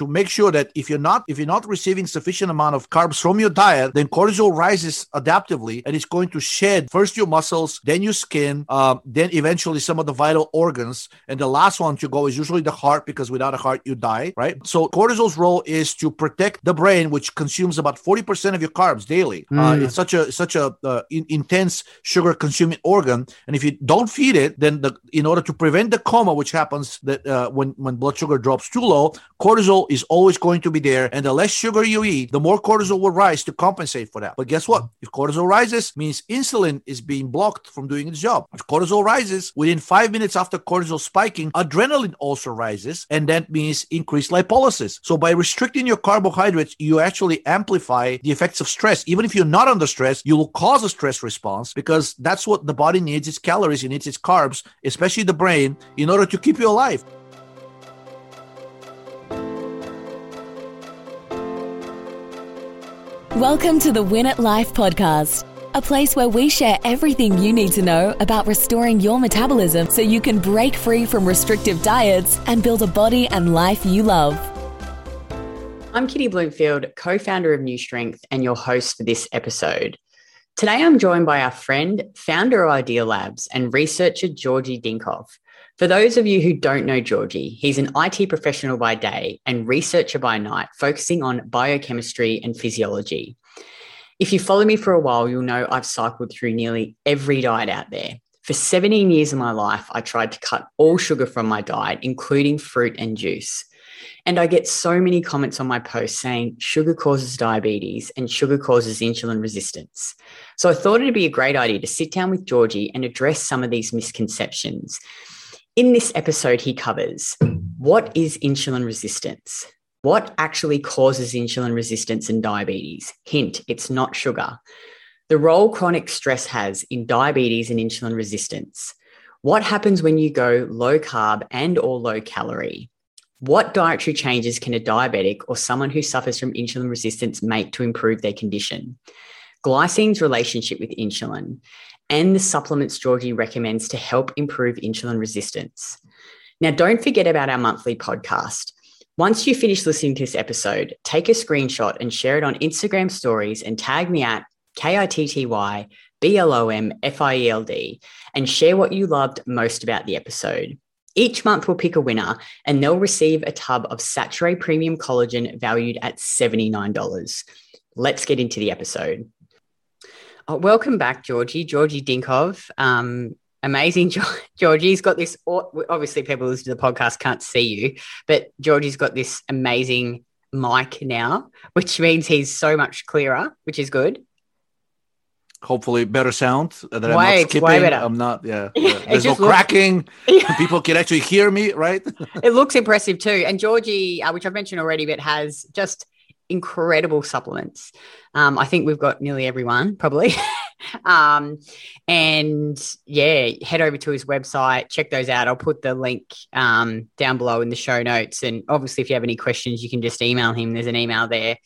to make sure that if you're not if you're not receiving sufficient amount of carbs from your diet, then cortisol rises adaptively and it's going to shed first your muscles, then your skin, um, then eventually some of the vital organs, and the last one to go is usually the heart because without a heart you die, right? So cortisol's role is to protect the brain, which consumes about forty percent of your carbs daily. Mm. Uh, it's such a such a uh, in, intense sugar consuming organ, and if you don't feed it, then the in order to prevent the coma, which happens that uh, when when blood sugar drops too low, cortisol is always going to be there, and the less sugar you eat, the more cortisol will rise to compensate for that. But guess what? If cortisol rises, means insulin is being blocked from doing its job. If cortisol rises, within five minutes after cortisol spiking, adrenaline also rises, and that means increased lipolysis. So by restricting your carbohydrates, you actually amplify the effects of stress. Even if you're not under stress, you will cause a stress response because that's what the body needs its calories, it needs its carbs, especially the brain, in order to keep you alive. Welcome to the Win at Life podcast, a place where we share everything you need to know about restoring your metabolism so you can break free from restrictive diets and build a body and life you love. I'm Kitty Blomfield, co founder of New Strength, and your host for this episode. Today, I'm joined by our friend, founder of Idea Labs, and researcher Georgi Dinkov. For those of you who don't know Georgi, he's an IT professional by day and researcher by night, focusing on biochemistry and physiology. If you follow me for a while, you'll know I've cycled through nearly every diet out there. For 17 years of my life, I tried to cut all sugar from my diet, including fruit and juice. And I get so many comments on my posts saying sugar causes diabetes and sugar causes insulin resistance. So I thought it'd be a great idea to sit down with Georgi and address some of these misconceptions in this episode, he covers what is insulin resistance? What actually causes insulin resistance and diabetes? Hint, it's not sugar. The role chronic stress has in diabetes and insulin resistance. What happens when you go low carb and or low calorie? What dietary changes can a diabetic or someone who suffers from insulin resistance make to improve their condition? Glycine's relationship with insulin and the supplements Georgi recommends to help improve insulin resistance. Now, don't forget about our monthly podcast. Once you finish listening to this episode, take a screenshot and share it on Instagram stories and tag me at K I T T Y B L O M F I E L D and share what you loved most about the episode. Each month, we'll pick a winner and they'll receive a tub of Saturée Premium Collagen valued at $79. Let's get into the episode. Oh, welcome back, Georgi. Georgi Dinkov. Um, amazing. Georgi's got this. Obviously, people listening to the podcast can't see you, but Georgi's got this amazing mic now, which means he's so much clearer, which is good. Hopefully, better sound. That way, I'm not skipping. Way better. I'm not. Yeah. yeah. There's no looks, cracking. people can actually hear me, right? it looks impressive too. And Georgie, uh, which I've mentioned already, but has just incredible supplements. Um, I think we've got nearly everyone, probably. um, and yeah, head over to his website, check those out. I'll put the link um, down below in the show notes. And obviously, if you have any questions, you can just email him. There's an email there.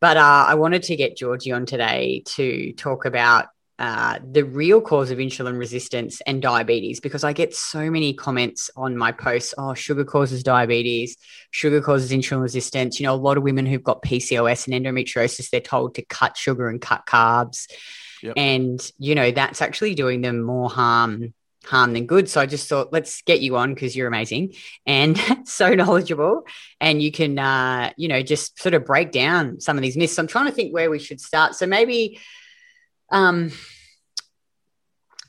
But uh, I wanted to get Georgi on today to talk about uh, the real cause of insulin resistance and diabetes because I get so many comments on my posts. Oh, sugar causes diabetes, sugar causes insulin resistance. You know, a lot of women who've got PCOS and endometriosis, they're told to cut sugar and cut carbs. Yep. And, you know, that's actually doing them more harm harm than good. So I just thought, let's get you on because you're amazing and so knowledgeable. And you can, uh, you know, just sort of break down some of these myths. I'm trying to think where we should start. So maybe um,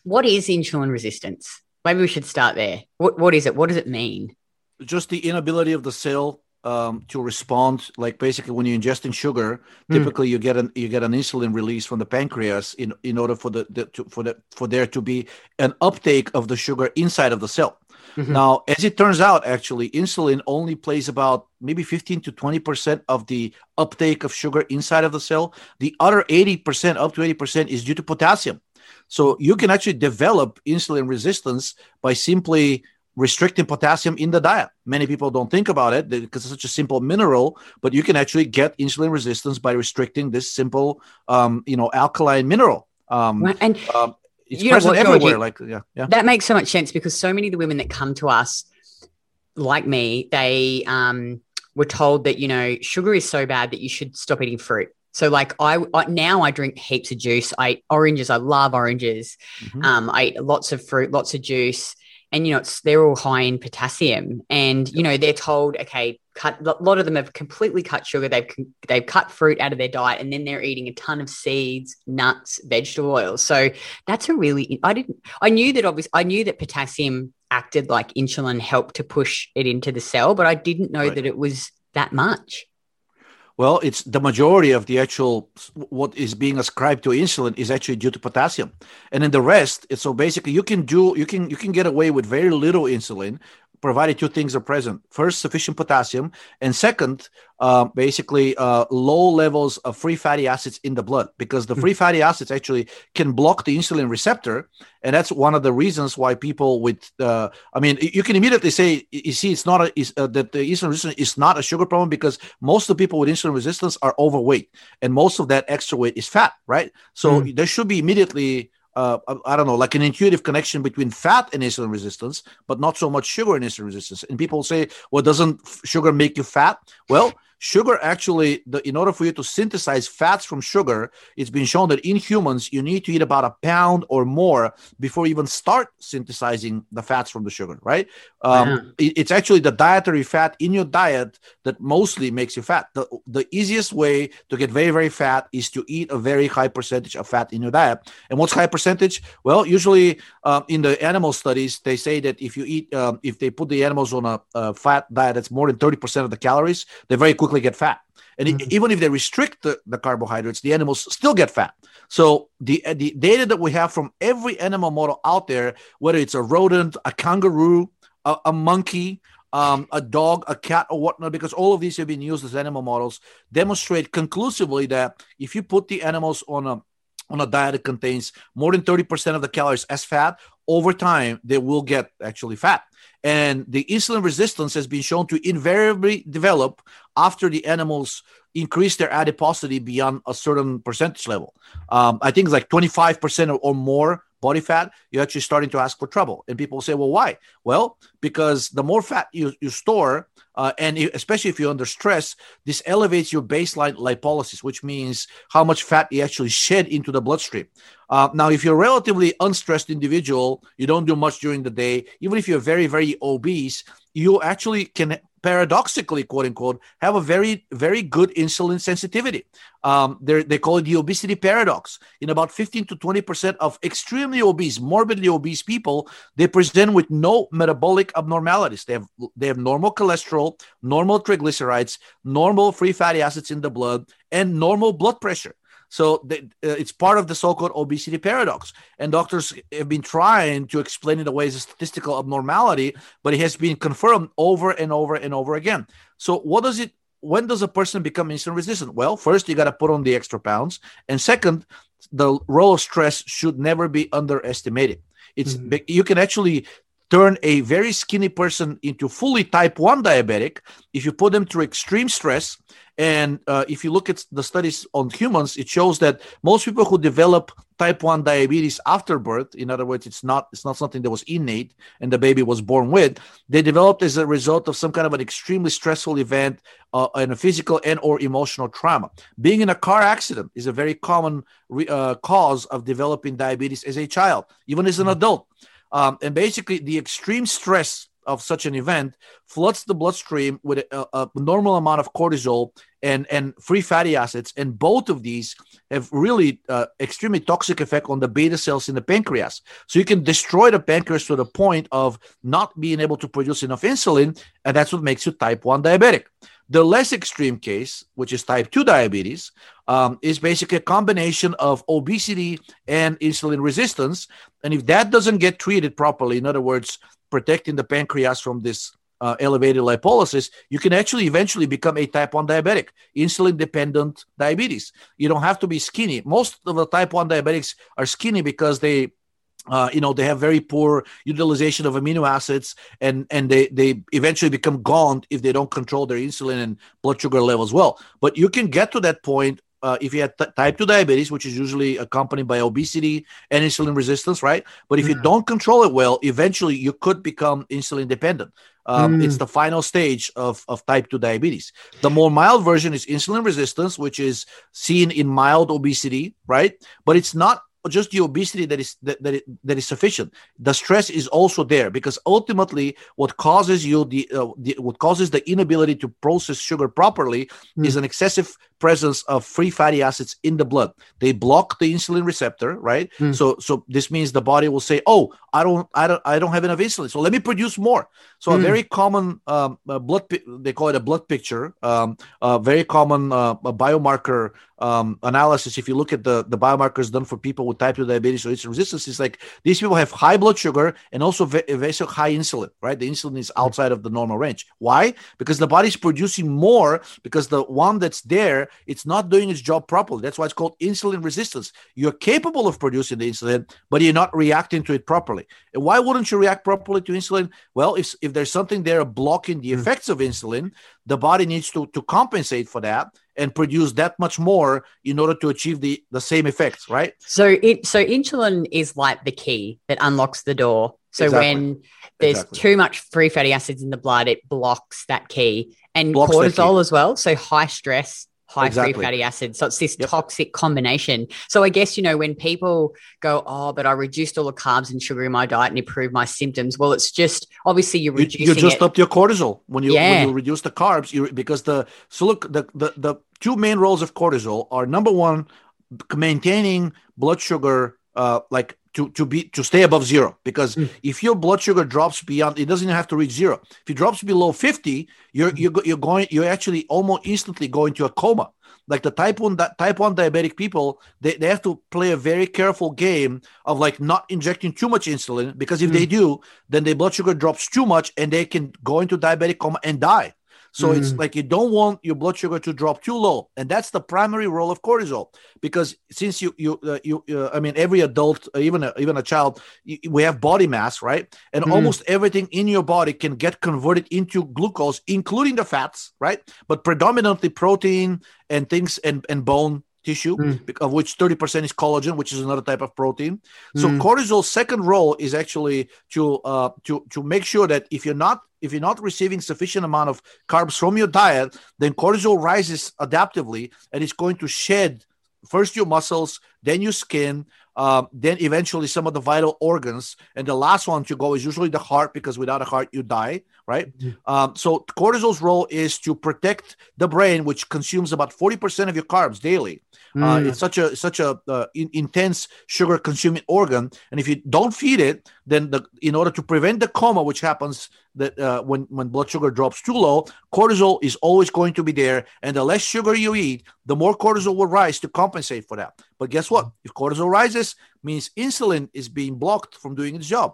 what is insulin resistance? Maybe we should start there. What what is it? What does it mean? Just the inability of the cell um, to respond. Like basically, when you're ingesting sugar, mm. typically you get an you get an insulin release from the pancreas in in order for the, the to, for the for there to be an uptake of the sugar inside of the cell. Mm-hmm. Now, as it turns out, actually, insulin only plays about maybe 15 to 20% of the uptake of sugar inside of the cell. The other 80%, up to 80%, is due to potassium. So you can actually develop insulin resistance by simply restricting potassium in the diet. Many people don't think about it because it's such a simple mineral, but you can actually get insulin resistance by restricting this simple, um, you know, alkaline mineral. Um, and um, it's you present what, everywhere. like, yeah, yeah. That makes so much sense because so many of the women that come to us, like me, they um, were told that, you know, sugar is so bad that you should stop eating fruit. So like I, I, now I drink heaps of juice. I eat oranges. I love oranges. Mm-hmm. Um, I eat lots of fruit, lots of juice, and you know it's they're all high in potassium. And you know they're told, okay, cut. A lot of them have completely cut sugar. They've they've cut fruit out of their diet, and then they're eating a ton of seeds, nuts, vegetable oils. So that's a really. I didn't. I knew that obviously. I knew that potassium acted like insulin, helped to push it into the cell, but I didn't know right. that it was that much. Well, it's the majority of the actual what is being ascribed to insulin is actually due to potassium, and then the rest. So basically, you can do you can you can get away with very little insulin, provided two things are present first sufficient potassium and second uh, basically uh, low levels of free fatty acids in the blood because the hmm. free fatty acids actually can block the insulin receptor and that's one of the reasons why people with uh, i mean you can immediately say you see it's not a, is, uh, that the insulin resistance is not a sugar problem because most of the people with insulin resistance are overweight and most of that extra weight is fat right so mm. there should be immediately uh, I don't know, like an intuitive connection between fat and insulin resistance, but not so much sugar and insulin resistance. And people say, well, doesn't sugar make you fat? Well, sugar actually the, in order for you to synthesize fats from sugar it's been shown that in humans you need to eat about a pound or more before you even start synthesizing the fats from the sugar right? Um, it, it's actually the dietary fat in your diet that mostly makes you fat. The, the easiest way to get very very fat is to eat a very high percentage of fat in your diet. And what's high percentage? Well usually uh, in the animal studies they say that if you eat um, if they put the animals on a, a fat diet that's more than 30% of the calories they very quickly quickly get fat. And mm-hmm. even if they restrict the, the carbohydrates, the animals still get fat. So the the data that we have from every animal model out there, whether it's a rodent, a kangaroo, a, a monkey, um, a dog, a cat, or whatnot, because all of these have been used as animal models, demonstrate conclusively that if you put the animals on a on a diet that contains more than 30% of the calories as fat, over time they will get actually fat. And the insulin resistance has been shown to invariably develop after the animals increase their adiposity beyond a certain percentage level. Um, I think it's like 25% or more body fat, you're actually starting to ask for trouble. And people say, well, why? Well, because the more fat you, you store, uh, and especially if you're under stress, this elevates your baseline lipolysis, which means how much fat you actually shed into the bloodstream. Uh, now, if you're a relatively unstressed individual, you don't do much during the day, even if you're very, very obese, you actually can paradoxically, quote unquote, have a very, very good insulin sensitivity. Um, they call it the obesity paradox. In about 15 to 20% of extremely obese, morbidly obese people, they present with no metabolic abnormalities. They have, they have normal cholesterol, normal triglycerides, normal free fatty acids in the blood, and normal blood pressure. So uh, it's part of the so-called obesity paradox, and doctors have been trying to explain it away as a statistical abnormality, but it has been confirmed over and over and over again. So what does it? When does a person become insulin resistant? Well, first you got to put on the extra pounds, and second, the role of stress should never be underestimated. It's mm-hmm. you can actually turn a very skinny person into fully type 1 diabetic if you put them through extreme stress and uh, if you look at the studies on humans it shows that most people who develop type 1 diabetes after birth in other words it's not it's not something that was innate and the baby was born with they developed as a result of some kind of an extremely stressful event uh, and a physical and or emotional trauma being in a car accident is a very common re- uh, cause of developing diabetes as a child even as an mm-hmm. adult um, and basically, the extreme stress of such an event floods the bloodstream with a, a, normal amount of cortisol and, and free fatty acids. And both of these have really uh, extremely toxic effect on the beta cells in the pancreas. So you can destroy the pancreas to the point of not being able to produce enough insulin. And that's what makes you type 1 diabetic. The less extreme case, which is type 2 diabetes, um, is basically a combination of obesity and insulin resistance. And if that doesn't get treated properly, in other words, protecting the pancreas from this uh, elevated lipolysis, you can actually eventually become a type 1 diabetic, insulin dependent diabetes. You don't have to be skinny. Most of the type 1 diabetics are skinny because they uh, you know they have very poor utilization of amino acids and and they they eventually become gaunt if they don't control their insulin and blood sugar levels well but you can get to that point uh, if you have t- type 2 diabetes which is usually accompanied by obesity and insulin resistance right but if mm. you don't control it well eventually you could become insulin dependent um, mm. It's the final stage of, of type 2 diabetes. The more mild version is insulin resistance, which is seen in mild obesity, right? But it's not just the obesity that is that, that, that is sufficient the stress is also there because ultimately what causes you the, uh, the what causes the inability to process sugar properly mm. is an excessive presence of free fatty acids in the blood they block the insulin receptor right mm. so so this means the body will say oh i don't i don't i don't have enough insulin so let me produce more so mm. a hmm. very common um, uh, blood they call it a blood picture um, a very common uh, biomarker um, analysis if you look at the the biomarkers done for people with type 2 diabetes or insulin resistance is like these people have high blood sugar and also very, very high insulin right the insulin is hmm. outside of the normal range why because the body's producing more because the one that's there it's not doing its job properly. That's why it's called insulin resistance. You're capable of producing the insulin, but you're not reacting to it properly. And why wouldn't you react properly to insulin? Well, if, if there's something there blocking the hmm. effects of insulin, the body needs to, to compensate for that and produce that much more in order to achieve the, the same effects, right? So it so insulin is like the key that unlocks the door. So exactly. when there's exactly. too much free fatty acids in the blood, it blocks that key. And blocks cortisol as well. So high stress high exactly. free fatty acids. So it's this yep. toxic combination. So I guess, you know, when people go, oh, but I reduced all the carbs and sugar in my diet and improved my symptoms. Well, it's just obviously you're reducing. You, you just it. upped your cortisol when you yeah. when you reduce the carbs. You because the so look the, the the two main roles of cortisol are number one, maintaining blood sugar uh like to to be to stay above zero because mm. if your blood sugar drops beyond it doesn't have to reach zero if it drops below 50 you're mm. you're, you're going you're actually almost instantly going to a coma like the type 1 that type 1 diabetic people they, they have to play a very careful game of like not injecting too much insulin because if mm. they do then their blood sugar drops too much and they can go into diabetic coma and die so mm. it's like you don't want your blood sugar to drop too low, and that's the primary role of cortisol. Because since you you uh, you uh, I mean every adult, uh, even a, even a child, you, we have body mass, right? And mm. almost everything in your body can get converted into glucose, including the fats, right? But predominantly protein and things and and bone tissue, mm. of which 30% is collagen, which is another type of protein. So mm. cortisol's second role is actually to uh, to to make sure that if you're not if you're not receiving sufficient amount of carbs from your diet, then cortisol rises adaptively and it's going to shed first your muscles, then your skin, uh, then eventually some of the vital organs, and the last one to go is usually the heart because without a heart you die, right? Um, so cortisol's role is to protect the brain, which consumes about forty percent of your carbs daily. Uh, mm. Uh, it's such a such a uh, in, intense sugar consuming organ, and if you don't feed it, then the in order to prevent the coma, which happens that uh, when when blood sugar drops too low, cortisol is always going to be there, and the less sugar you eat, the more cortisol will rise to compensate for that. But guess what? If cortisol rises, means insulin is being blocked from doing its job.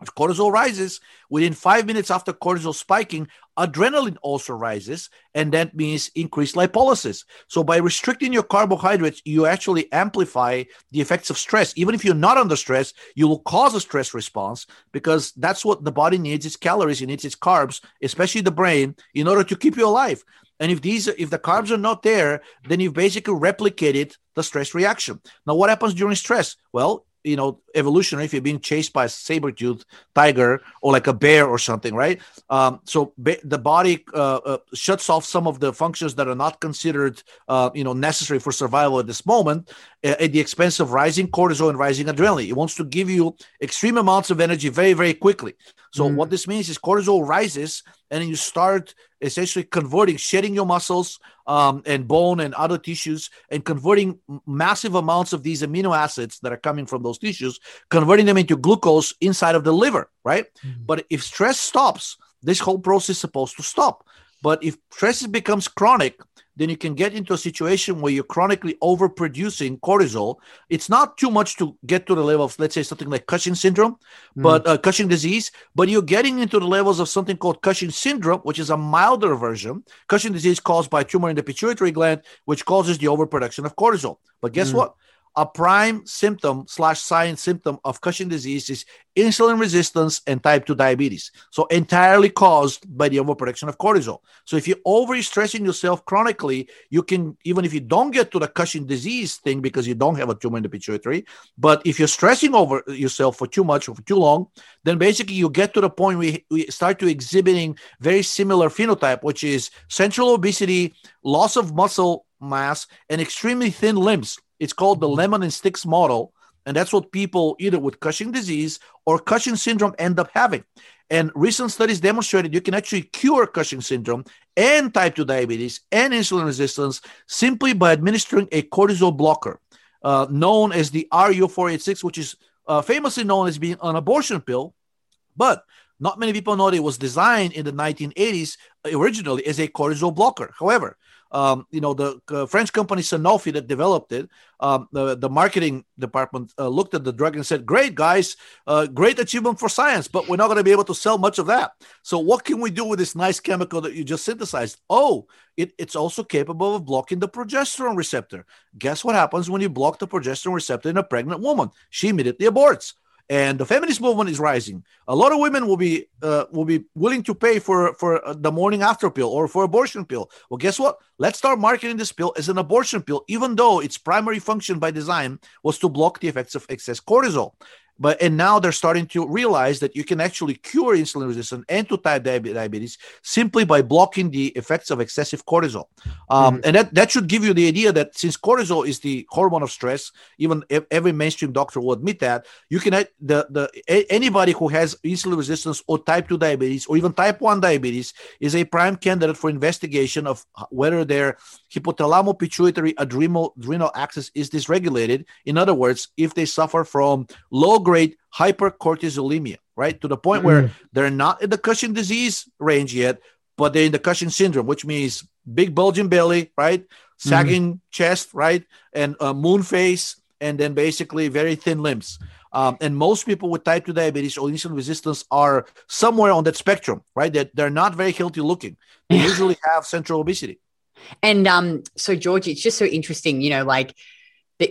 If cortisol rises, within five minutes after cortisol spiking, adrenaline also rises, and that means increased lipolysis. So, by restricting your carbohydrates, you actually amplify the effects of stress. Even if you're not under stress, you will cause a stress response because that's what the body needs its calories, it needs its carbs, especially the brain, in order to keep you alive. And if these, if the carbs are not there, then you've basically replicated the stress reaction. Now, what happens during stress? Well, you know evolutionary if you're being chased by a saber-toothed tiger or like a bear or something right? Um, so ba- the body uh, uh, shuts off some of the functions that are not considered uh, you know necessary for survival at this moment uh, at the expense of rising cortisol and rising adrenaline. It wants to give you extreme amounts of energy very very quickly. So mm. what this means is cortisol rises and then you start essentially converting, shedding your muscles um, and bone and other tissues, and converting massive amounts of these amino acids that are coming from those tissues, converting them into glucose inside of the liver, right? Mm-hmm. But if stress stops, this whole process is supposed to stop. But if stress becomes chronic, then you can get into a situation where you're chronically overproducing cortisol. It's not too much to get to the level of, let's say, something like Cushing syndrome, mm. but uh, Cushing disease, but you're getting into the levels of something called Cushing syndrome, which is a milder version. Cushing disease caused by tumor in the pituitary gland, which causes the overproduction of cortisol. But guess mm. what? A prime symptom slash sign symptom of Cushing disease is insulin resistance and type 2 diabetes. So entirely caused by the overproduction of cortisol. So if you're overstressing yourself chronically, you can, even if you don't get to the Cushing disease thing because you don't have a tumor in the pituitary, but if you're stressing over yourself for too much or for too long, then basically you get to the point where we start to exhibiting very similar phenotype, which is central obesity, loss of muscle mass, and extremely thin limbs it's called the mm-hmm. lemon and sticks model. And that's what people either with Cushing disease or Cushing syndrome end up having. And recent studies demonstrated you can actually cure Cushing syndrome and type 2 diabetes and insulin resistance simply by administering a cortisol blocker uh, known as the RU486, which is uh, famously known as being an abortion pill. But not many people know that it was designed in the 1980s originally as a cortisol blocker. However, um, you know, the uh, French company Sanofi that developed it, um, the, the marketing department uh, looked at the drug and said, Great, guys, uh, great achievement for science, but we're not going to be able to sell much of that. So, what can we do with this nice chemical that you just synthesized? Oh, it, it's also capable of blocking the progesterone receptor. Guess what happens when you block the progesterone receptor in a pregnant woman? She immediately aborts and the feminist movement is rising. A lot of women will be uh, will be willing to pay for for uh, the morning after pill or for abortion pill. Well, guess what? Let's start marketing this pill as an abortion pill, even though its primary function by design was to block the effects of excess cortisol but and now they're starting to realize that you can actually cure insulin resistance and to type diabetes simply by blocking the effects of excessive cortisol um, mm-hmm. and that, that should give you the idea that since cortisol is the hormone of stress even every mainstream doctor will admit that you can the, the anybody who has insulin resistance or type 2 diabetes or even type 1 diabetes is a prime candidate for investigation of whether their hypothalamo pituitary adrenal, adrenal axis is dysregulated in other words if they suffer from low grade hypercortisolemia, right? To the point mm-hmm. where they're not in the Cushing disease range yet, but they're in the Cushing syndrome, which means big bulging belly, right? Sagging mm-hmm. chest, right? And a moon face, and then basically very thin limbs. Um, and most people with type 2 diabetes or insulin resistance are somewhere on that spectrum, right? That they're not very healthy looking. They usually have central obesity. And um, so, George, it's just so interesting, you know, like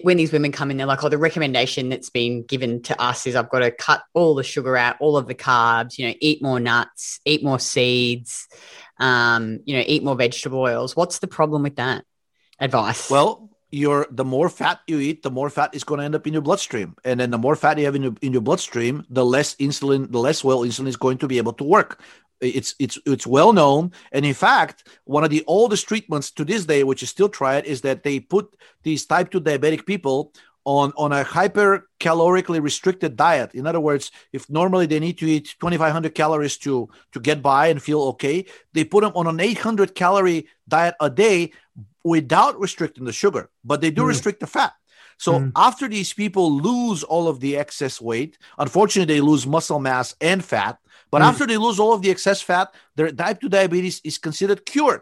when these women come in, they're like, oh, the recommendation that's been given to us is I've got to cut all the sugar out, all of the carbs, you know, eat more nuts, eat more seeds, um, you know, eat more vegetable oils. What's the problem with that advice? Well, your the more fat you eat, the more fat is going to end up in your bloodstream, and then the more fat you have in your, in your bloodstream, the less insulin, the less well insulin is going to be able to work. It's it's it's well known, and in fact, one of the oldest treatments to this day, which is still tried, is that they put these type two diabetic people on on a hyper calorically restricted diet. In other words, if normally they need to eat 2,500 calories to to get by and feel okay, they put them on an 800 calorie diet a day without restricting the sugar, but they do mm. restrict the fat. So mm. after these people lose all of the excess weight, unfortunately, they lose muscle mass and fat. But mm. after they lose all of the excess fat, their type 2 diabetes is considered cured.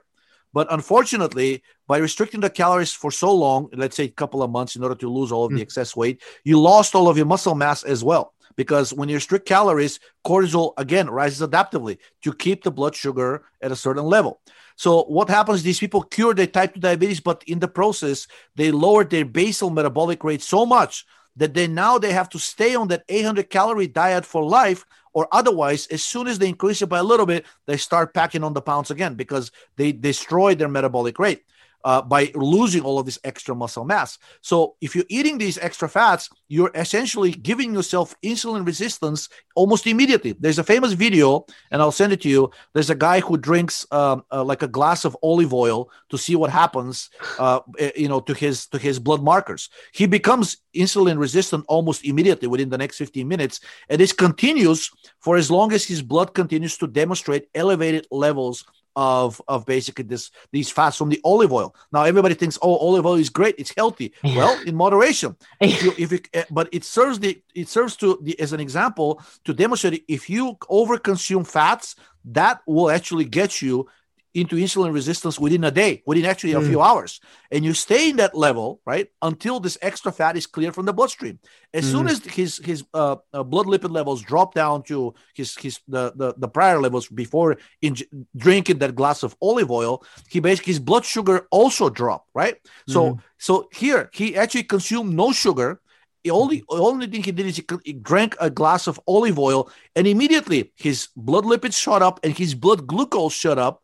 But unfortunately, by restricting the calories for so long, let's say a couple of months, in order to lose all of mm. the excess weight, you lost all of your muscle mass as well. Because when you restrict calories, cortisol again rises adaptively to keep the blood sugar at a certain level. So what happens? These people cure their type 2 diabetes, but in the process, they lowered their basal metabolic rate so much that they now they have to stay on that 800 calorie diet for life or otherwise as soon as they increase it by a little bit they start packing on the pounds again because they destroy their metabolic rate uh, by losing all of this extra muscle mass. So if you're eating these extra fats, you're essentially giving yourself insulin resistance almost immediately. There's a famous video, and I'll send it to you. There's a guy who drinks um, uh, like a glass of olive oil to see what happens, uh, eh, you know, to his to his blood markers. He becomes insulin resistant almost immediately within the next 15 minutes, and this continues for as long as his blood continues to demonstrate elevated levels of of basically this these fats from the olive oil. Now everybody thinks, oh, olive oil is great, it's healthy. Yeah. Well, in moderation. if you, if you, eh, but it serves the it serves to the, as an example to demonstrate if you overconsume fats, that will actually get you into insulin resistance within a day, within actually a mm. few hours. And you stay in that level, right, until this extra fat is cleared from the bloodstream. As mm. soon as his his uh, uh, blood lipid levels drop down to his his the the, the prior levels before in, drinking that glass of olive oil, he basically his blood sugar also dropped, right? So mm. so here he actually consumed no sugar the only only thing he did is he, he, drank a glass of olive oil, and immediately his blood lipids shot up and his blood glucose shot up.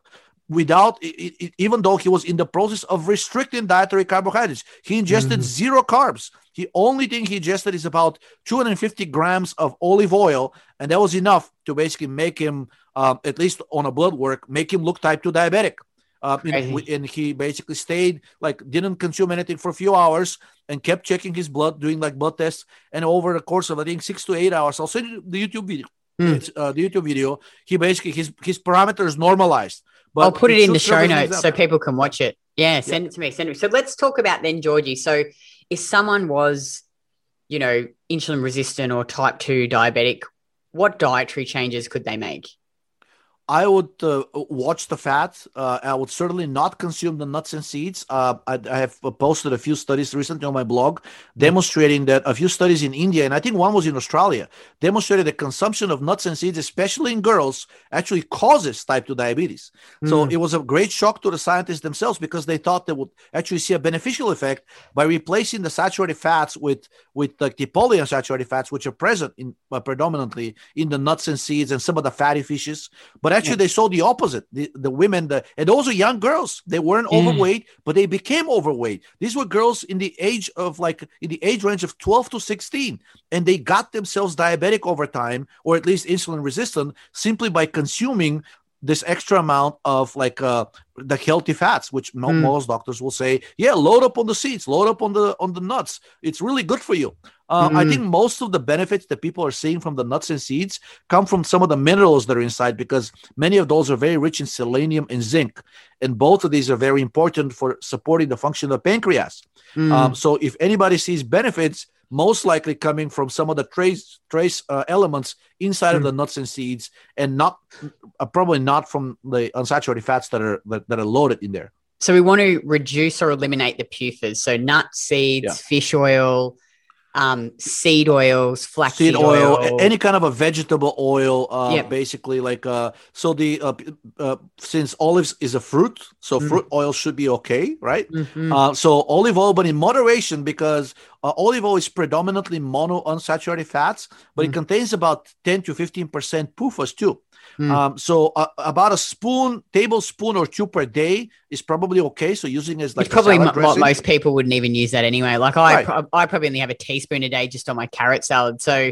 Without it, it, even though he was in the process of restricting dietary carbohydrates, he ingested mm-hmm. zero carbs. The only thing he ingested is about 250 grams of olive oil, and that was enough to basically make him, uh, at least on a blood work, make him look type 2 diabetic. Uh, know, and he basically stayed like didn't consume anything for a few hours and kept checking his blood, doing like blood tests. And over the course of I think six to eight hours, I'll send you the YouTube video. Mm. Uh, the YouTube video. He basically his his parameters normalized. But I'll put it in the show notes so people can watch it. Yeah, send yeah. it to me. Send it. So let's talk about then, Georgi. So if someone was, you know, insulin resistant or type two diabetic, what dietary changes could they make? I would uh, watch the fat. Uh, I would certainly not consume the nuts and seeds. Uh, I, I, have posted a few studies recently on my blog demonstrating that a few studies in India, and I think one was in Australia, demonstrated that consumption of nuts and seeds, especially in girls, actually causes type 2 diabetes. Mm. So hmm. it was a great shock to the scientists themselves because they thought they would actually see a beneficial effect by replacing the saturated fats with, with like the polyunsaturated fats, which are present in uh, predominantly in the nuts and seeds and some of the fatty fishes. But actually, they saw the opposite. The, the women, the, and those are young girls. They weren't mm. overweight, but they became overweight. These were girls in the age of like in the age range of 12 to 16, and they got themselves diabetic over time, or at least insulin resistant, simply by consuming this extra amount of like uh the healthy fats which mm. most doctors will say yeah load up on the seeds load up on the on the nuts it's really good for you uh, mm. i think most of the benefits that people are seeing from the nuts and seeds come from some of the minerals that are inside because many of those are very rich in selenium and zinc and both of these are very important for supporting the function of the pancreas mm. um, so if anybody sees benefits most likely coming from some of the trace trace uh, elements inside mm. of hmm. the nuts and seeds, and not uh, probably not from the unsaturated fats that are that, that, are loaded in there. So we want to reduce or eliminate the PUFAs. So nuts, seeds, yeah. fish oil, um, seed oils, flaxseed oil, oil, any kind of a vegetable oil, uh, yep. basically like uh, so the uh, uh, since olives is a fruit, so mm. fruit oil should be okay, right? Mm-hmm. Uh, so olive oil, but in moderation because uh, olive oil is predominantly mono unsaturated fats, but mm. it contains about ten to fifteen percent PUFAs too. Mm. Um, so uh, about a spoon, tablespoon or two per day is probably okay. So using as like probably m- most people wouldn't even use that anyway. Like I, right. pro- I probably only have a teaspoon a day just on my carrot salad. So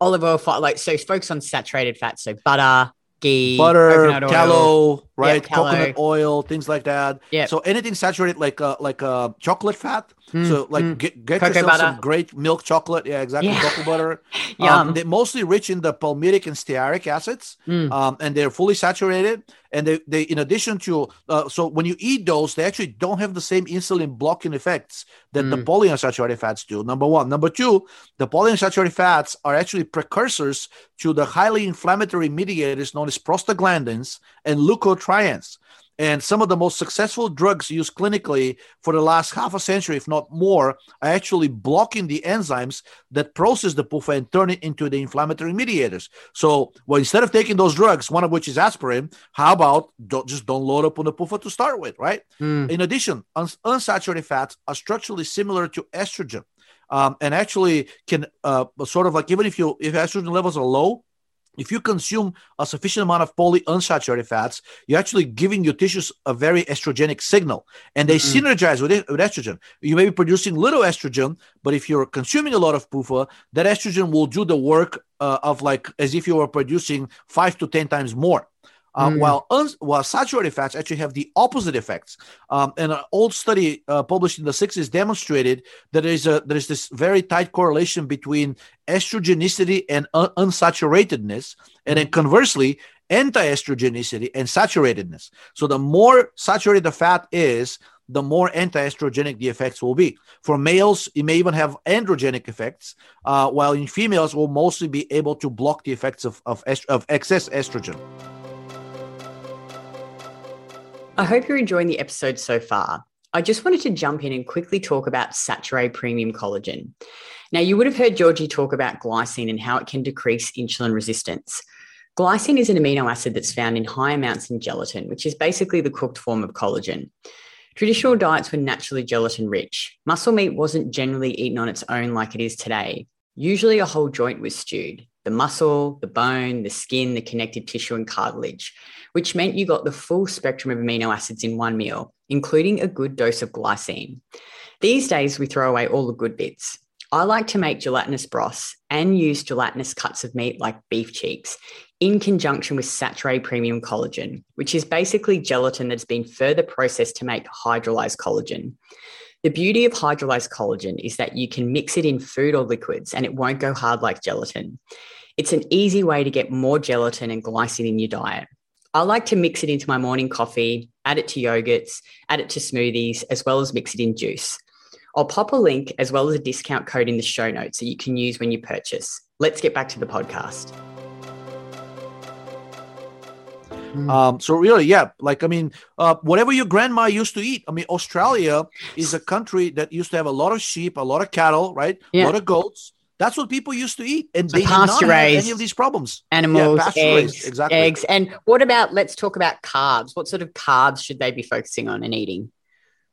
olive oil, like so, focus on saturated fats. So butter, ghee, butter, tallow, right? Yeah, Coconut oil, things like that. Yeah. So anything saturated like uh, like uh, chocolate fat. Mm, so like mm. get, get yourself butter. some great milk chocolate. Yeah, exactly. Yeah. Cocoa butter. um, they're mostly rich in the palmitic and stearic acids, mm. um, and they're fully saturated. And they, they in addition to uh, so when you eat those, they actually don't have the same insulin blocking effects that the mm. polyunsaturated fats do. Number one. Number two, the polyunsaturated fats are actually precursors to the highly inflammatory mediators known as prostaglandins and leukotrienes. And some of the most successful drugs used clinically for the last half a century, if not more, are actually blocking the enzymes that process the PUFA and turn it into the inflammatory mediators. So, well, instead of taking those drugs, one of which is aspirin, how about don't, just don't load up on the PUFA to start with, right? Mm. In addition, uns- unsaturated fats are structurally similar to estrogen. Um, and actually can uh, sort of like even if you if estrogen levels are low if you consume a sufficient amount of polyunsaturated fats, you're actually giving your tissues a very estrogenic signal, and they mm-hmm. synergize with, it, with estrogen. You may be producing little estrogen, but if you're consuming a lot of PUFA, that estrogen will do the work uh, of like as if you were producing five to ten times more. Uh, mm. While uns- while saturated fats actually have the opposite effects. Um, and an old study uh, published in the 60s demonstrated that there is a there is this very tight correlation between estrogenicity and un- unsaturatedness, and then conversely, anti-estrogenicity and saturatedness. So the more saturated the fat is, the more anti-estrogenic the effects will be. For males, it may even have androgenic effects, uh, while in females, will mostly be able to block the effects of, of, est- of excess estrogen. I hope you're enjoying the episode so far. I just wanted to jump in and quickly talk about Saturée Premium Collagen. Now, you would have heard Georgi talk about glycine and how it can decrease insulin resistance. Glycine is an amino acid that's found in high amounts in gelatin, which is basically the cooked form of collagen. Traditional diets were naturally gelatin rich. Muscle meat wasn't generally eaten on its own like it is today. Usually, a whole joint was stewed the muscle, the bone, the skin, the connective tissue, and cartilage which meant you got the full spectrum of amino acids in one meal, including a good dose of glycine. These days, we throw away all the good bits. I like to make gelatinous broths and use gelatinous cuts of meat like beef cheeks in conjunction with Saturée Premium Collagen, which is basically gelatin that's been further processed to make hydrolyzed collagen. The beauty of hydrolyzed collagen is that you can mix it in food or liquids and it won't go hard like gelatin. It's an easy way to get more gelatin and glycine in your diet. I like to mix it into my morning coffee, add it to yogurts, add it to smoothies, as well as mix it in juice. I'll pop a link as well as a discount code in the show notes that you can use when you purchase. Let's get back to the podcast. Hmm. Um, so really, yeah, like I mean, uh, whatever your grandma used to eat. I mean, Australia is a country that used to have a lot of sheep, a lot of cattle, right? Yeah. A lot of goats. That's what people used to eat, and so they did not have any of these problems. Animals, yeah, eggs, exactly. eggs. And what about? Let's talk about carbs. What sort of carbs should they be focusing on and eating?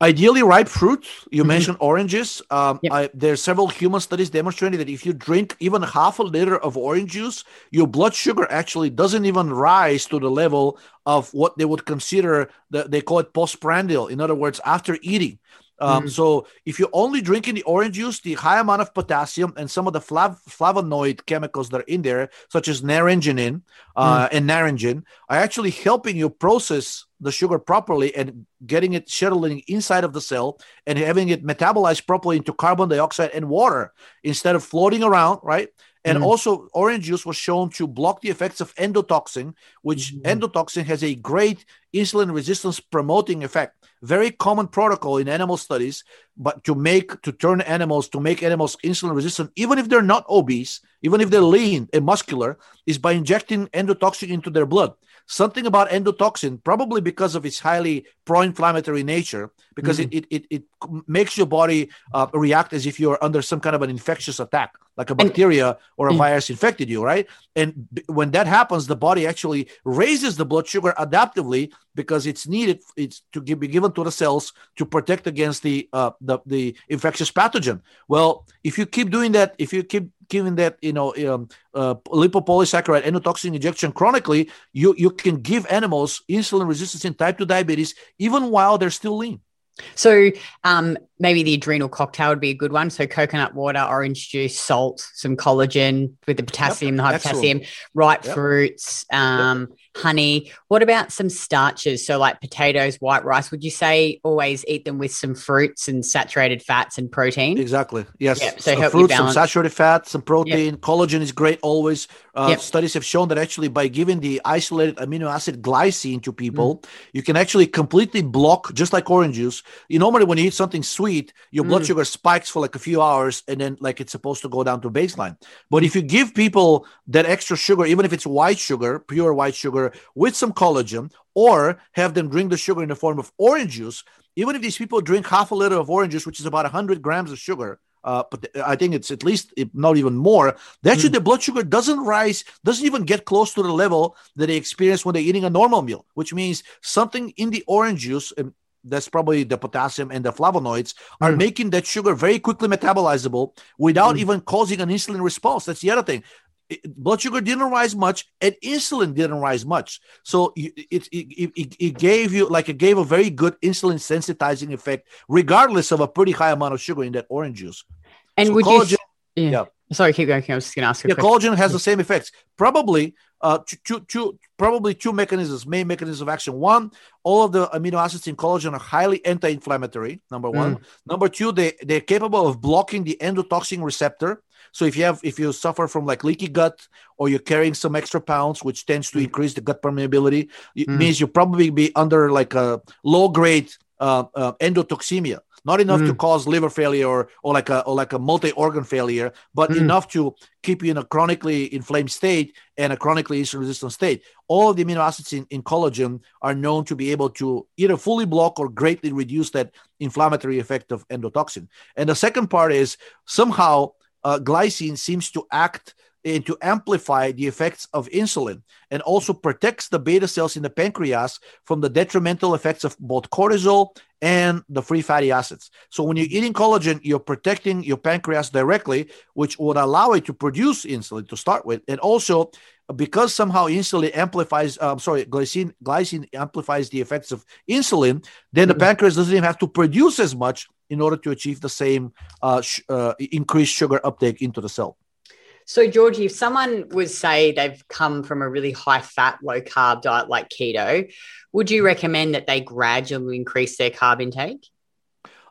Ideally, ripe fruit. You mm-hmm. mentioned oranges. Um, yep. I, there are several human studies demonstrating that if you drink even half a liter of orange juice, your blood sugar actually doesn't even rise to the level of what they would consider the, they call it postprandial. In other words, after eating. Um, mm-hmm. So if you're only drinking the orange juice, the high amount of potassium and some of the flav- flavonoid chemicals that are in there, such as naringenin uh, mm-hmm. and naringin, are actually helping you process the sugar properly and getting it shuttling inside of the cell and having it metabolized properly into carbon dioxide and water instead of floating around, right? And mm-hmm. also, orange juice was shown to block the effects of endotoxin, which mm-hmm. endotoxin has a great insulin resistance promoting effect very common protocol in animal studies but to make to turn animals to make animals insulin resistant even if they're not obese even if they're lean and muscular is by injecting endotoxin into their blood something about endotoxin probably because of its highly pro-inflammatory nature because mm-hmm. it, it, it, it makes your body uh, react as if you're under some kind of an infectious attack like a bacteria or a mm. virus infected you right and b- when that happens the body actually raises the blood sugar adaptively because it's needed it's to give, be given to the cells to protect against the, uh, the the infectious pathogen. Well if you keep doing that if you keep giving that you know um, uh, lipopolysaccharide endotoxin injection chronically you you can give animals insulin resistance in type 2 diabetes even while they're still lean. So um, maybe the adrenal cocktail would be a good one. So coconut water, orange juice, salt, some collagen with the potassium, yep. the high Excellent. potassium, ripe yep. fruits, um, yep honey. What about some starches? So, like potatoes, white rice. Would you say always eat them with some fruits and saturated fats and protein? Exactly. Yes. Yep. So, so fruits, some saturated fats, some protein. Collagen is great always. Uh. Studies have shown that actually by giving the isolated amino acid glycine to people, mm. you can actually completely block, just like orange juice. You normally when you eat something sweet, your blood mm. sugar spikes for like a few hours, and then like it's supposed to go down to baseline. But if you give people that extra sugar, even if it's white sugar, pure white sugar with some collagen or have them drink the sugar in the form of orange juice. Even if these people drink half a liter of orange juice, which is about 100 grams of sugar, uh, but I think it's at least not even more. That mm. the blood sugar doesn't rise, doesn't even get close to the level that they experience when they're eating a normal meal, which means something in the orange juice, and that's probably the potassium and the flavonoids, are mm. making that sugar very quickly metabolizable without mm. even causing an insulin response. That's the other thing blood sugar didn't rise much and insulin didn't rise much so it, it, it, it, gave you like it gave a very good insulin sensitizing effect regardless of a pretty high amount of sugar in that orange juice and so would collagen, you yeah. yeah. sorry keep going i was just gonna ask You yeah collagen has the same effects probably uh two, two, two, probably two mechanisms main mechanisms of action one all of the amino acids in collagen are highly anti-inflammatory number one mm. number two they, they're capable of blocking the endotoxin receptor so if you have if you suffer from like leaky gut or you're carrying some extra pounds, which tends to mm. increase the gut permeability, it mm. means you probably be under like a low grade uh, uh, endotoxemia not enough mm. to cause liver failure or, or like a or like a multi-organ failure, but mm. enough to keep you in a chronically inflamed state and a chronically insulin resistant state. All of the amino acids in, in collagen are known to be able to either fully block or greatly reduce that inflammatory effect of endotoxin. And the second part is somehow uh, glycine seems to act and to amplify the effects of insulin and also protects the beta cells in the pancreas from the detrimental effects of both cortisol and the free fatty acids. So when you're eating collagen, you're protecting your pancreas directly, which would allow it to produce insulin to start with. And also, because somehow insulin amplifies, uh, sorry, glycine, glycine amplifies the effects of insulin, then the mm-hmm. pancreas doesn't even have to produce as much in order to achieve the same uh, sh- uh, increased sugar uptake into the cell. So, Georgi, if someone was say they've come from a really high fat, low carb diet like keto, would you recommend that they gradually increase their carb intake?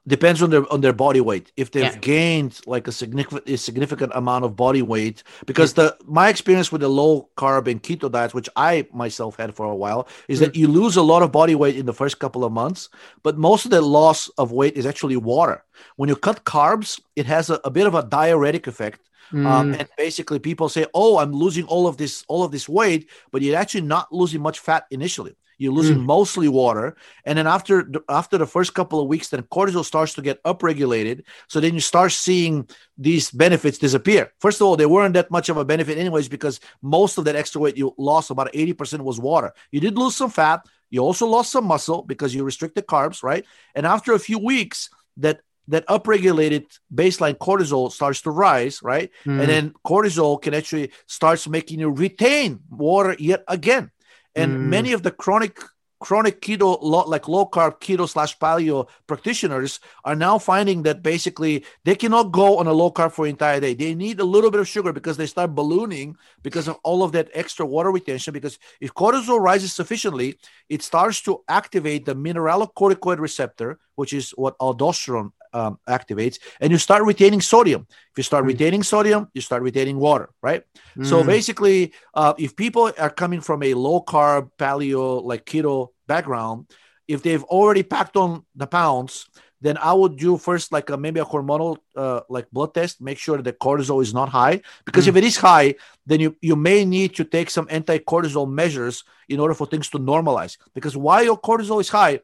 Depends on their on their body weight. If they've yeah. gained like a significant a significant amount of body weight, because yeah. the my experience with the low carb and keto diets, which I myself had for a while, is mm-hmm. that you lose a lot of body weight in the first couple of months, but most of the loss of weight is actually water. When you cut carbs, it has a, a bit of a diuretic effect um, mm. Um, and basically, people say, "Oh, I'm losing all of this, all of this weight," but you're actually not losing much fat initially. You're losing mm. mostly water, and then after after the first couple of weeks, then cortisol starts to get upregulated. So then you start seeing these benefits disappear. First of all, they weren't that much of a benefit, anyways, because most of that extra weight you lost, about eighty percent, was water. You did lose some fat. You also lost some muscle because you restricted carbs, right? And after a few weeks, that that upregulated baseline cortisol starts to rise, right? Mm. And then cortisol can actually starts making you retain water yet again. And mm. many of the chronic chronic keto, like low carb keto slash paleo practitioners are now finding that basically they cannot go on a low carb for entire day. They need a little bit of sugar because they start ballooning because of all of that extra water retention. Because if cortisol rises sufficiently, it starts to activate the mineralocorticoid receptor, which is what aldosterone um, activates, and you start retaining sodium. If you start mm. retaining sodium, you start retaining water, right? Mm. So basically, uh, if people are coming from a low carb, paleo, like keto background, if they've already packed on the pounds, then I would do first like a, maybe a hormonal uh, like blood test, make sure that the cortisol is not high. Because mm. if it is high, then you you may need to take some anti-cortisol measures in order for things to normalize. Because while your cortisol is high,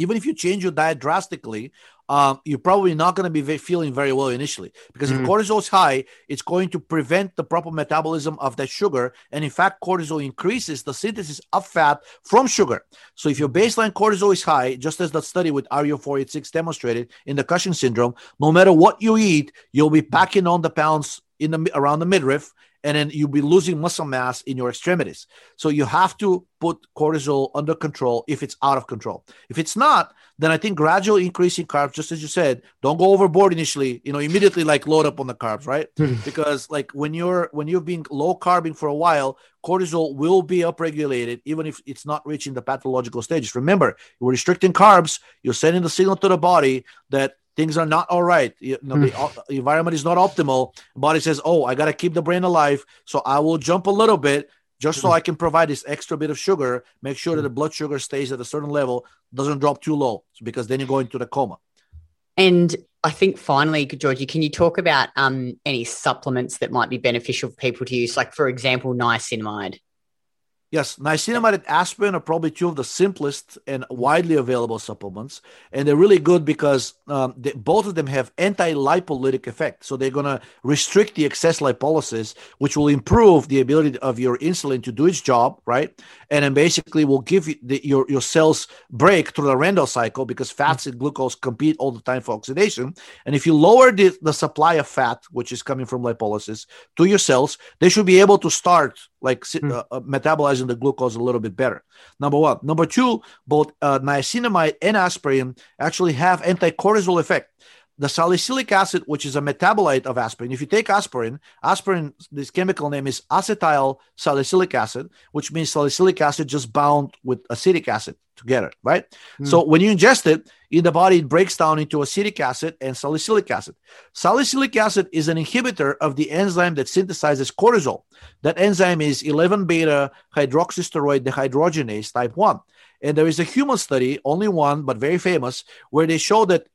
even if you change your diet drastically, um, you're probably not going to be feeling very well initially because mm-hmm. if cortisol is high, it's going to prevent the proper metabolism of that sugar. And in fact, cortisol increases the synthesis of fat from sugar. So if your baseline cortisol is high, just as that study with RU486 demonstrated in the Cushing syndrome, no matter what you eat, you'll be packing on the pounds in the around the midriff and then you'll be losing muscle mass in your extremities. So you have to put cortisol under control if it's out of control. If it's not, then I think gradual increasing carbs, just as you said, don't go overboard initially. You know, immediately like load up on the carbs, right? Because like when you're when you're being low carbing for a while, cortisol will be upregulated even if it's not reaching the pathological stages. Remember, you're restricting carbs, you're sending the signal to the body that things are not all right. You know, mm. the, the, environment is not optimal. Body says, "Oh, I got to keep the brain alive, so I will jump a little bit just so hmm. I can provide this extra bit of sugar. Make sure that the blood sugar stays at a certain level, doesn't drop too low, because then you go into the coma." And I think finally, Georgi, can you talk about um, any supplements that might be beneficial for people to use, like for example, niacinamide? Yes, niacinamide and aspirin are probably two of the simplest and widely available supplements, and they're really good because um, they, both of them have anti-lipolytic effect. So they're going to restrict the excess lipolysis, which will improve the ability of your insulin to do its job, right? And then basically will give you the, your your cells break through the Randle cycle because fats and glucose compete all the time for oxidation. And if you lower the, the supply of fat, which is coming from lipolysis, to your cells, they should be able to start like mm. uh, uh, metabolizing the glucose a little bit better. Number one. Number two, both uh, niacinamide and aspirin actually have anti-cortisol effect. The salicylic acid, which is a metabolite of aspirin, if you take aspirin, aspirin, this chemical name is acetyl salicylic acid, which means salicylic acid just bound with acetic acid together, right? Mm. So when you ingest it in the body, it breaks down into acetic acid and salicylic acid. Salicylic acid is an inhibitor of the enzyme that synthesizes cortisol. That enzyme is 11 beta hydroxysteroid dehydrogenase type 1. And there is a human study, only one, but very famous, where they show that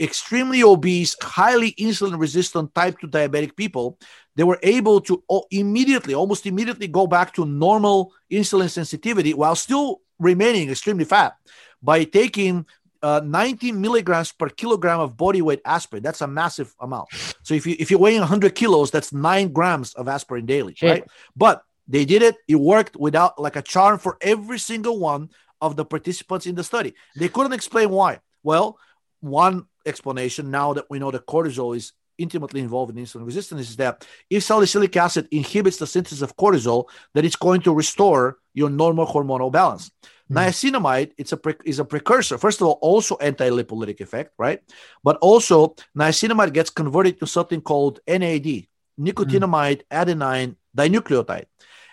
extremely obese, highly insulin resistant type 2 diabetic people, they were able to immediately, almost immediately go back to normal insulin sensitivity while still remaining extremely fat by taking uh, 90 milligrams per kilogram of body weight aspirin. That's a massive amount. So if you if you're weighing 100 kilos, that's nine grams of aspirin daily, right? But they did it. It worked without like a charm for every single one of the participants in the study. They couldn't explain why. Well, one explanation now that we know that cortisol is intimately involved in insulin resistance is that if salicylic acid inhibits the synthesis of cortisol, that it's going to restore your normal hormonal balance. Mm. Niacinamide it's a pre- is a precursor. First of all, also anti-lipolytic effect, right? But also niacinamide gets converted to something called NAD, nicotinamide mm. adenine dinucleotide.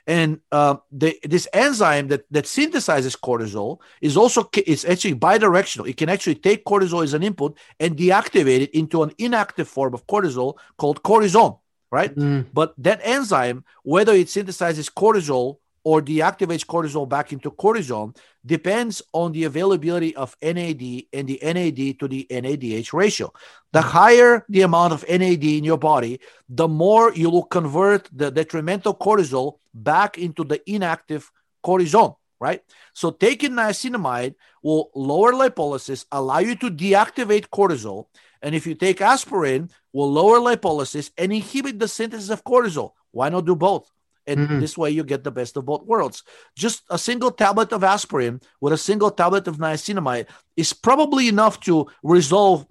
And uh, the, this enzyme that, that synthesizes cortisol is also it's actually bidirectional. It can actually take cortisol as an input and deactivate it into an inactive form of cortisol called cortisone, right? Mm. But that enzyme, whether it synthesizes cortisol or deactivates cortisol back into cortisone depends on the availability of NAD and the NAD to the NADH ratio. The mm-hmm. higher the amount of NAD in your body, the more you will convert the detrimental cortisol back into the inactive cortisone, right? So taking niacinamide will lower lipolysis, allow you to deactivate cortisol. And if you take aspirin, will lower lipolysis and inhibit the synthesis of cortisol. Why not do both? And mm-hmm. this way you get the best of both worlds. Just a single tablet of aspirin with a single tablet of niacinamide is probably enough to resolve.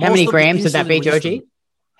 How many grams would that be, Georgi?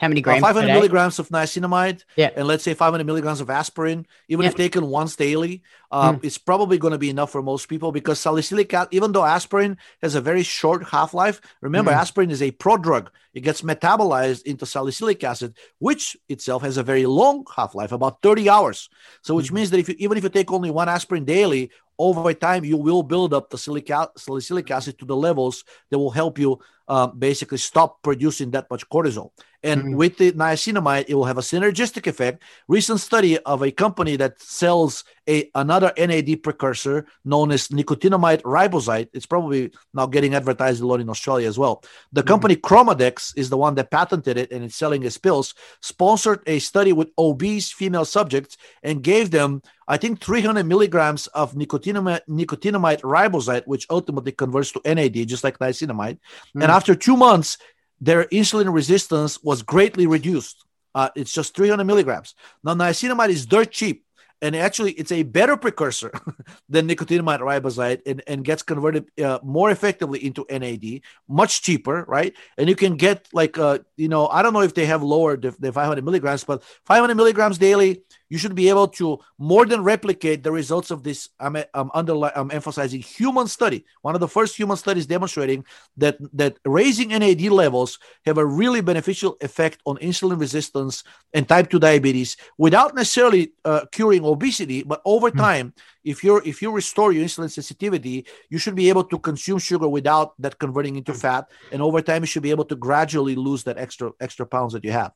How many uh, grams? Uh, 500 milligrams of niacinamide. Yeah. And let's say 500 milligrams of aspirin, even if taken once daily, uh, mm. it's probably going to be enough for most people because salicylic acid, even though aspirin has a very short half life, remember, mm. aspirin is a prodrug. It gets metabolized into salicylic acid, which itself has a very long half life, about 30 hours. So, which mm. means that if you, even if you take only one aspirin daily, over time you will build up the salicylic acid to the levels that will help you uh, basically stop producing that much cortisol. And mm-hmm. with the niacinamide, it will have a synergistic effect. Recent study of a company that sells a another NAD precursor known as nicotinamide riboside. It's probably now getting advertised a lot in Australia as well. The mm-hmm. company ChromaDex is the one that patented it and it's selling its pills. Sponsored a study with obese female subjects and gave them, I think, 300 milligrams of nicotinamide, nicotinamide riboside, which ultimately converts to NAD, just like niacinamide. Mm-hmm. And after two months, their insulin resistance was greatly reduced. Uh, it's just 300 milligrams. Now, niacinamide is dirt cheap and actually it's a better precursor than nicotinamide riboside and, and gets converted uh, more effectively into NAD, much cheaper, right? And you can get like, uh, you know, I don't know if they have lowered the, the 500 milligrams, but 500 milligrams daily, you should be able to more than replicate the results of this. I'm, I'm, underli- I'm emphasizing human study. One of the first human studies demonstrating that, that raising NAD levels have a really beneficial effect on insulin resistance and type 2 diabetes without necessarily uh, curing obesity, but over hmm. time, mm. if you're if you restore your insulin sensitivity, you should be able to consume sugar without that converting into fat, and over time, you should be able to gradually lose that extra extra pounds that you have.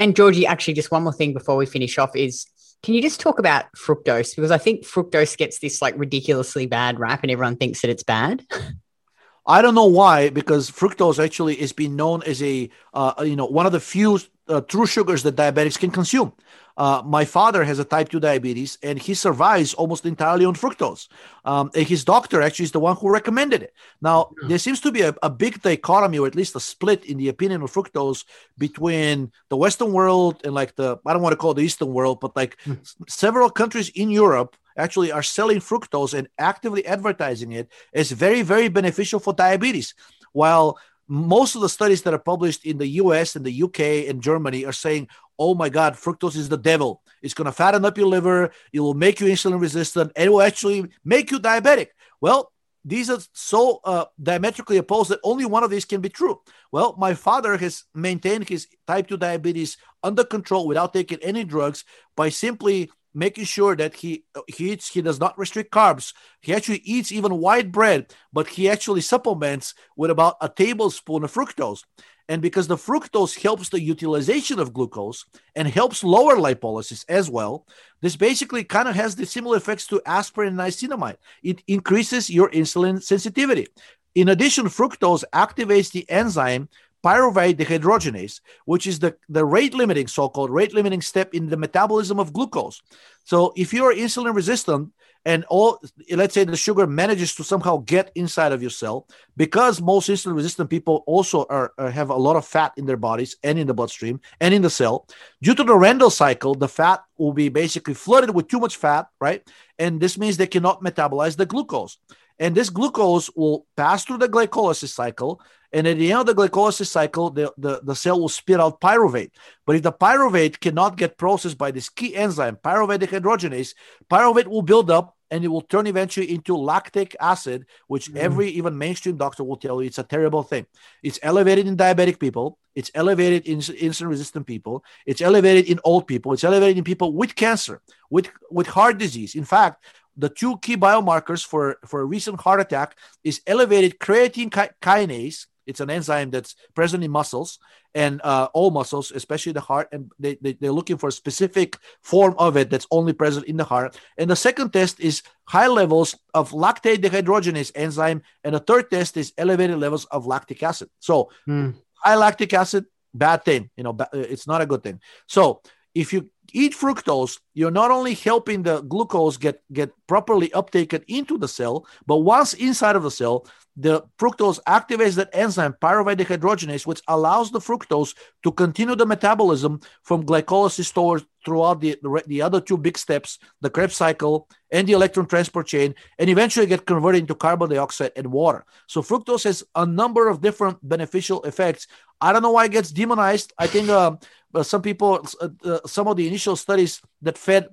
And Georgi, actually, just one more thing before we finish off is can you just talk about fructose? Because I think fructose gets this like ridiculously bad rap and everyone thinks that it's bad. I don't know why, because fructose actually is being known as a, uh, you know, one of the few uh, true sugars that diabetics can consume. Uh, my father has a type 2 diabetes and he survives almost entirely on fructose. Um, and his doctor actually is the one who recommended it. Now, there seems to be a, a, big dichotomy or at least a split in the opinion of fructose between the Western world and like the, I don't want to call it the Eastern world, but like mm. several countries in Europe actually are selling fructose and actively advertising it as very, very beneficial for diabetes. While most of the studies that are published in the US and the UK and Germany are saying, oh my God, fructose is the devil. It's going to fatten up your liver. It will make you insulin resistant and it will actually make you diabetic. Well, these are so uh, diametrically opposed that only one of these can be true. Well, my father has maintained his type 2 diabetes under control without taking any drugs by simply making sure that he he eats he does not restrict carbs he actually eats even white bread but he actually supplements with about a tablespoon of fructose and because the fructose helps the utilization of glucose and helps lower lipolysis as well, this basically kind of has the similar effects to aspirin and niacinamide. It increases your insulin sensitivity. In addition, fructose activates the enzyme pyruvate dehydrogenase, which is the, the rate limiting, so called rate limiting step in the metabolism of glucose. So if you're insulin resistant, and all let's say the sugar manages to somehow get inside of your cell because most insulin resistant people also are, are, have a lot of fat in their bodies and in the bloodstream and in the cell due to the Randle cycle the fat will be basically flooded with too much fat right and this means they cannot metabolize the glucose and this glucose will pass through the glycolysis cycle and at the end of the glycolysis cycle, the, the, the cell will spit out pyruvate. But if the pyruvate cannot get processed by this key enzyme, pyruvate dehydrogenase, pyruvate will build up and it will turn eventually into lactic acid, which mm. every even mainstream doctor will tell you it's a terrible thing. It's elevated in diabetic people, it's elevated in insulin resistant people, it's elevated in old people, it's elevated in people with cancer, with, with heart disease. In fact, the two key biomarkers for, for a recent heart attack is elevated creatine kinase it's an enzyme that's present in muscles and uh, all muscles, especially the heart, and they, they, they're looking for a specific form of it that's only present in the heart. And the second test is high levels of lactate dehydrogenase enzyme, and the third test is elevated levels of lactic acid. So mm. high lactic acid, bad thing. You know, it's not a good thing. So if you eat fructose, you're not only helping the glucose get, get properly uptaken into the cell, but once inside of the cell, the fructose activates that enzyme pyruvate dehydrogenase, which allows the fructose to continue the metabolism from glycolysis towards throughout the, the, the other two big steps, the Krebs cycle and the electron transport chain, and eventually get converted into carbon dioxide and water. So fructose has a number of different beneficial effects. I don't know why it gets demonized. I think uh, some people, uh, uh, some of the initial studies that fed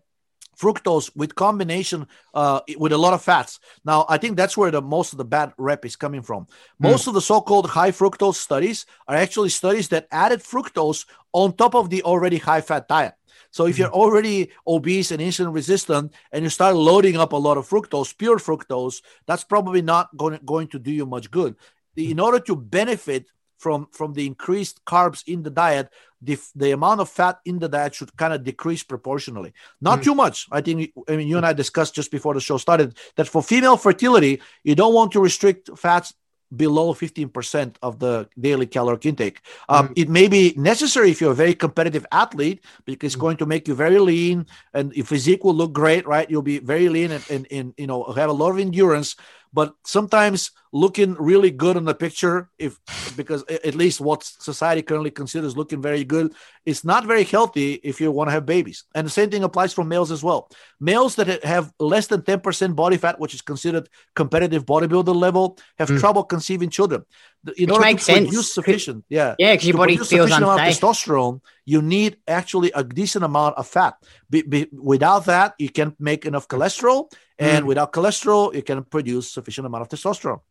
fructose with combination uh, with a lot of fats. Now, I think that's where the most of the bad rep is coming from. Hmm. Most mm. of the so-called high fructose studies are actually studies that added fructose on top of the already high fat diet. So if you're hmm. already obese and insulin resistant and you start loading up a lot of fructose, pure fructose, that's probably not going, going to do you much good. In order to benefit from from the increased carbs in the diet the, the amount of fat in the diet should kind of decrease proportionally not mm. too much i think i mean you and i discussed just before the show started that for female fertility you don't want to restrict fats below 15% of the daily caloric intake. Um, mm. It may be necessary if you're a very competitive athlete because it's mm. going to make you very lean and your physique will look great, right? You'll be very lean and, and, and you know have a lot of endurance. But sometimes looking really good on the picture, if because at least what society currently considers looking very good, is not very healthy if you want to have babies. And the same thing applies for males as well. Males that have less than 10% body fat, which is considered competitive bodybuilder level, have mm. trouble conceiving children. In which order makes to sense. sufficient, yeah, yeah, because your body feels unsafe. Amount of testosterone, you need actually a decent amount of fat. Be, be, without that, you can't make enough cholesterol, and mm. without cholesterol, you can produce sufficient amount of testosterone.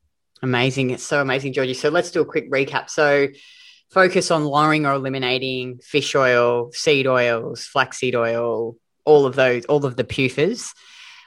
Amazing. It's so amazing, Georgi. So let's do a quick recap. So focus on lowering or eliminating fish oil, seed oils, flaxseed oil, all of those, all of the PUFAs,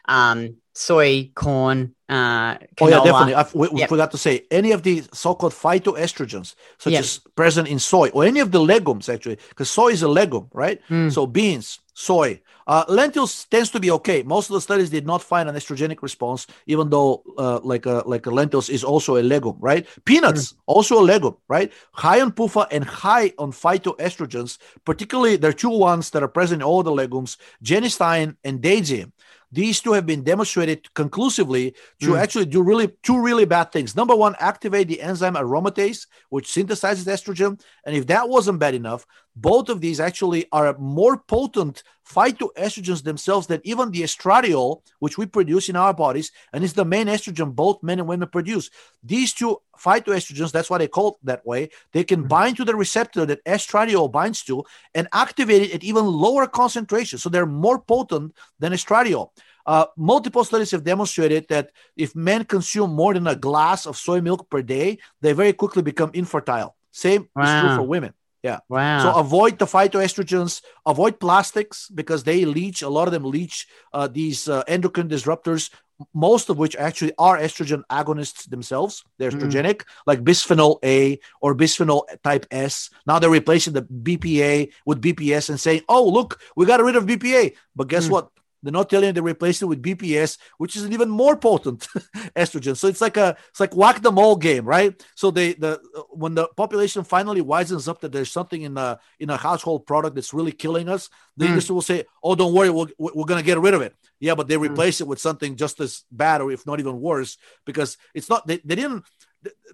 um, soy, corn, uh, oh yeah, definitely. I, we, we yep. forgot to say any of the so-called phytoestrogens, such yep. as present in soy or any of the legumes, actually, because soy is a legume, right? Mm. So beans, soy, uh, lentils tends to be okay. Most of the studies did not find an estrogenic response, even though uh, like a, like a lentils is also a legume, right? Peanuts mm. also a legume, right? High on PUFA and high on phytoestrogens, particularly there are two ones that are present in all the legumes: genistein and daidzein. These two have been demonstrated conclusively to mm. actually do really two really bad things. Number one, activate the enzyme aromatase, which synthesizes estrogen. And if that wasn't bad enough, both of these actually are more potent phytoestrogens themselves than even the estradiol, which we produce in our bodies, and it's the main estrogen both men and women produce. These two phytoestrogens, that's why they call it that way, they can mm-hmm. bind to the receptor that estradiol binds to and activate it at even lower concentrations. So they're more potent than estradiol. Uh, multiple studies have demonstrated that if men consume more than a glass of soy milk per day, they very quickly become infertile. Same wow. is true for women. Yeah. Wow. So avoid the phytoestrogens, avoid plastics because they leach. A lot of them leach uh, these uh, endocrine disruptors, most of which actually are estrogen agonists themselves. They're Mm. estrogenic, like bisphenol A or bisphenol type S. Now they're replacing the BPA with BPS and saying, "Oh, look, we got rid of BPA." But guess Mm. what? They're not telling you they replaced it with BPS, which is an even more potent estrogen. So it's like a it's like whack the mole game, right? So they the when the population finally wisens up that there's something in a in a household product that's really killing us, the Mm. industry will say, "Oh, don't worry, we're, we're going to get rid of it." Yeah, but they Mm. replace it with something just as bad, or if not even worse, because it's not they, they didn't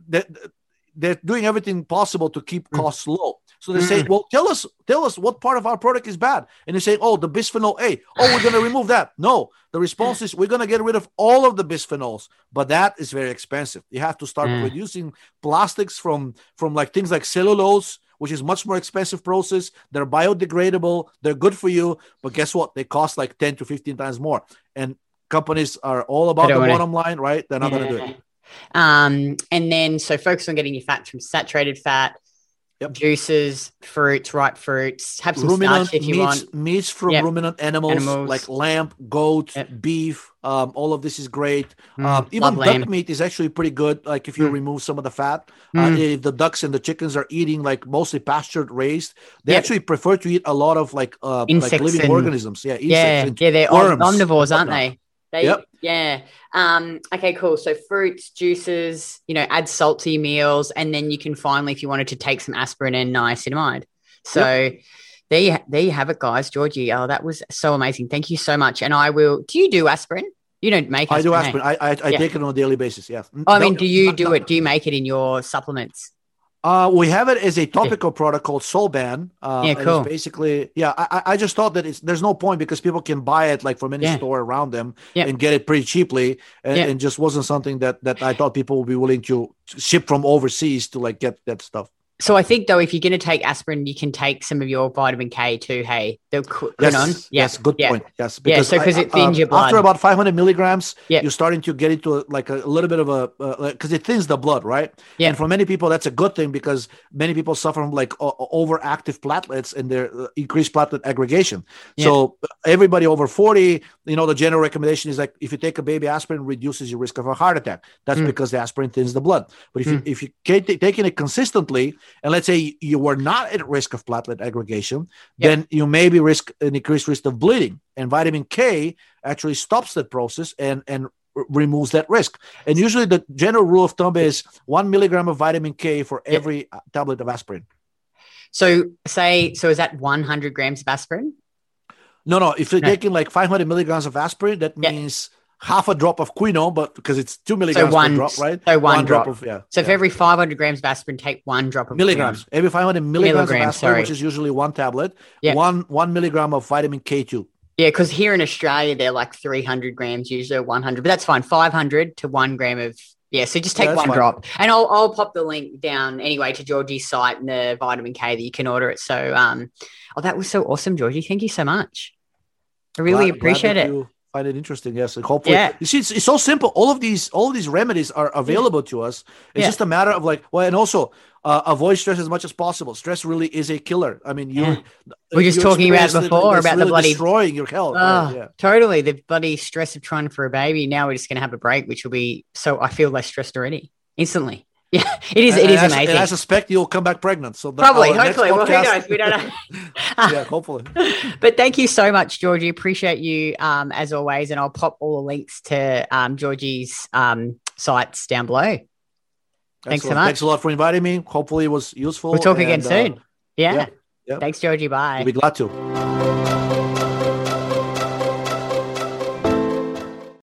they, they're doing everything possible to keep Mm. costs low. So they say, Mm. "Well, tell us, tell us what part of our product is bad." And they say, "Oh, the bisphenol A. Oh, we're going to remove that." No, the response is, "We're going to get rid of all of the bisphenols," but that is very expensive. You have to start Mm. reducing plastics from from like things like cellulose, which is much more expensive process. They're biodegradable. They're good for you, but guess what? They cost like ten to fifteen times more. And companies are all about the bottom line, right? They're not going to do it. Um, and then so focus on getting your fat from saturated fat, Yep. juices, fruits, ripe fruits. Have some ruminant starch if you meats, want. meats from Yep. ruminant animals, Animals. like lamb, goat, Yep. beef. Um, all of this is great. Mm, um, even duck lamb. meat is actually pretty good. Like if you Mm. remove some of the fat, Mm. uh, if the ducks and the chickens are eating like mostly pastured raised, they actually prefer to eat a lot of like uh, like living and- organisms. Yeah, insects Yeah, and yeah, they're omnivores, aren't they? They, Yep. Yeah. Um, okay, cool. So fruits, juices, you know, add salt to your meals, and then you can finally, if you wanted to take some aspirin and niacinamide. So there you there you have it, guys. Georgi, oh, that was so amazing. Thank you so much. And I will. Do you do aspirin? You don't make. I do aspirin. I I, I Yeah. take it on a daily basis. Yeah. Oh, I No, mean, do you do not- it? Do you make it in your supplements? Uh, we have it as a topical product called Solban. Uh, Yeah, cool. basically, yeah, I, I- I just thought that it's there's no point because people can buy it like from any Yeah. store around them Yeah. and get it pretty cheaply, and, Yeah. and just wasn't something that that I thought people would be willing to ship from overseas to like get that stuff. So I think though, if you're going to take aspirin, you can take some of your vitamin K too. Hey, the Yes, quinone. Yeah, yes, good yeah. point. Yes, Yeah, so 'cause it thins uh, your blood. After about 500 milligrams, Yeah. you're starting to get into a, like a, little bit of a because it thins the blood, right? Yeah. And for many people, that's a good thing because many people suffer from like o- overactive platelets and their uh, increased platelet aggregation. So everybody over 40, you know, the general recommendation is like if you take a baby aspirin, reduces your risk of a heart attack. That's Mm. because the aspirin thins the blood. But if you if you keep ta- taking it consistently, and let's say you were not at risk of platelet aggregation, Yeah. then you may be risk an increased risk of bleeding. And vitamin K actually stops that process and and r- removes that risk. And usually the general rule of thumb is one milligram of vitamin K for every uh, tablet of aspirin. So say, so is that 100 grams of aspirin? No, no. If you're Yeah. taking like 500 milligrams of aspirin, that Yeah. means half a drop of quinone, but because it's two milligrams so one- per drop, right? so one drop. of yeah. So for every 500 grams of aspirin, take one drop of milligrams, every 500 milligrams Milligrams, of aspirin, sorry. which is usually one tablet, Yeah. one one milligram of vitamin K2. Yeah, because here in Australia, they're like 300 grams, usually 100, but that's fine. 500 to one gram of, yeah. So just take Yeah, one fine. drop. And I'll, I'll pop the link down anyway to Georgi's site and the vitamin K that you can order it. So, um, oh, that was so awesome, Georgi. Thank you so much. I really Glad- glad appreciate that it. You find it interesting, yes. And hopefully, Yeah. you see, it's, it's so simple. All of these, all of these remedies are available to us. It's Yeah. just a matter of like, well, and also uh, avoid stress as much as possible. Stress really is a killer. I mean, you Yeah. We were just talking about before about the really bloody- destroying your health. Oh, right? Yeah. totally. The bloody stress of trying for a baby. Now we're just going to have a break, which will be so I feel less stressed already instantly. Yeah, it is. It And is I- amazing. And I suspect you'll come back pregnant. So Probably, hopefully. Well, who podcast- knows? We don't know. yeah, hopefully. but thank you so much, Georgi. Appreciate you um, as always. And I'll pop all the links to um, Georgi's um, sites down below. Thanks so much. Thanks a lot for inviting me. Hopefully, it was useful. We'll talk again and, uh, soon. Yeah. yeah, yeah. Thanks, Georgi. Bye. I'll be glad to.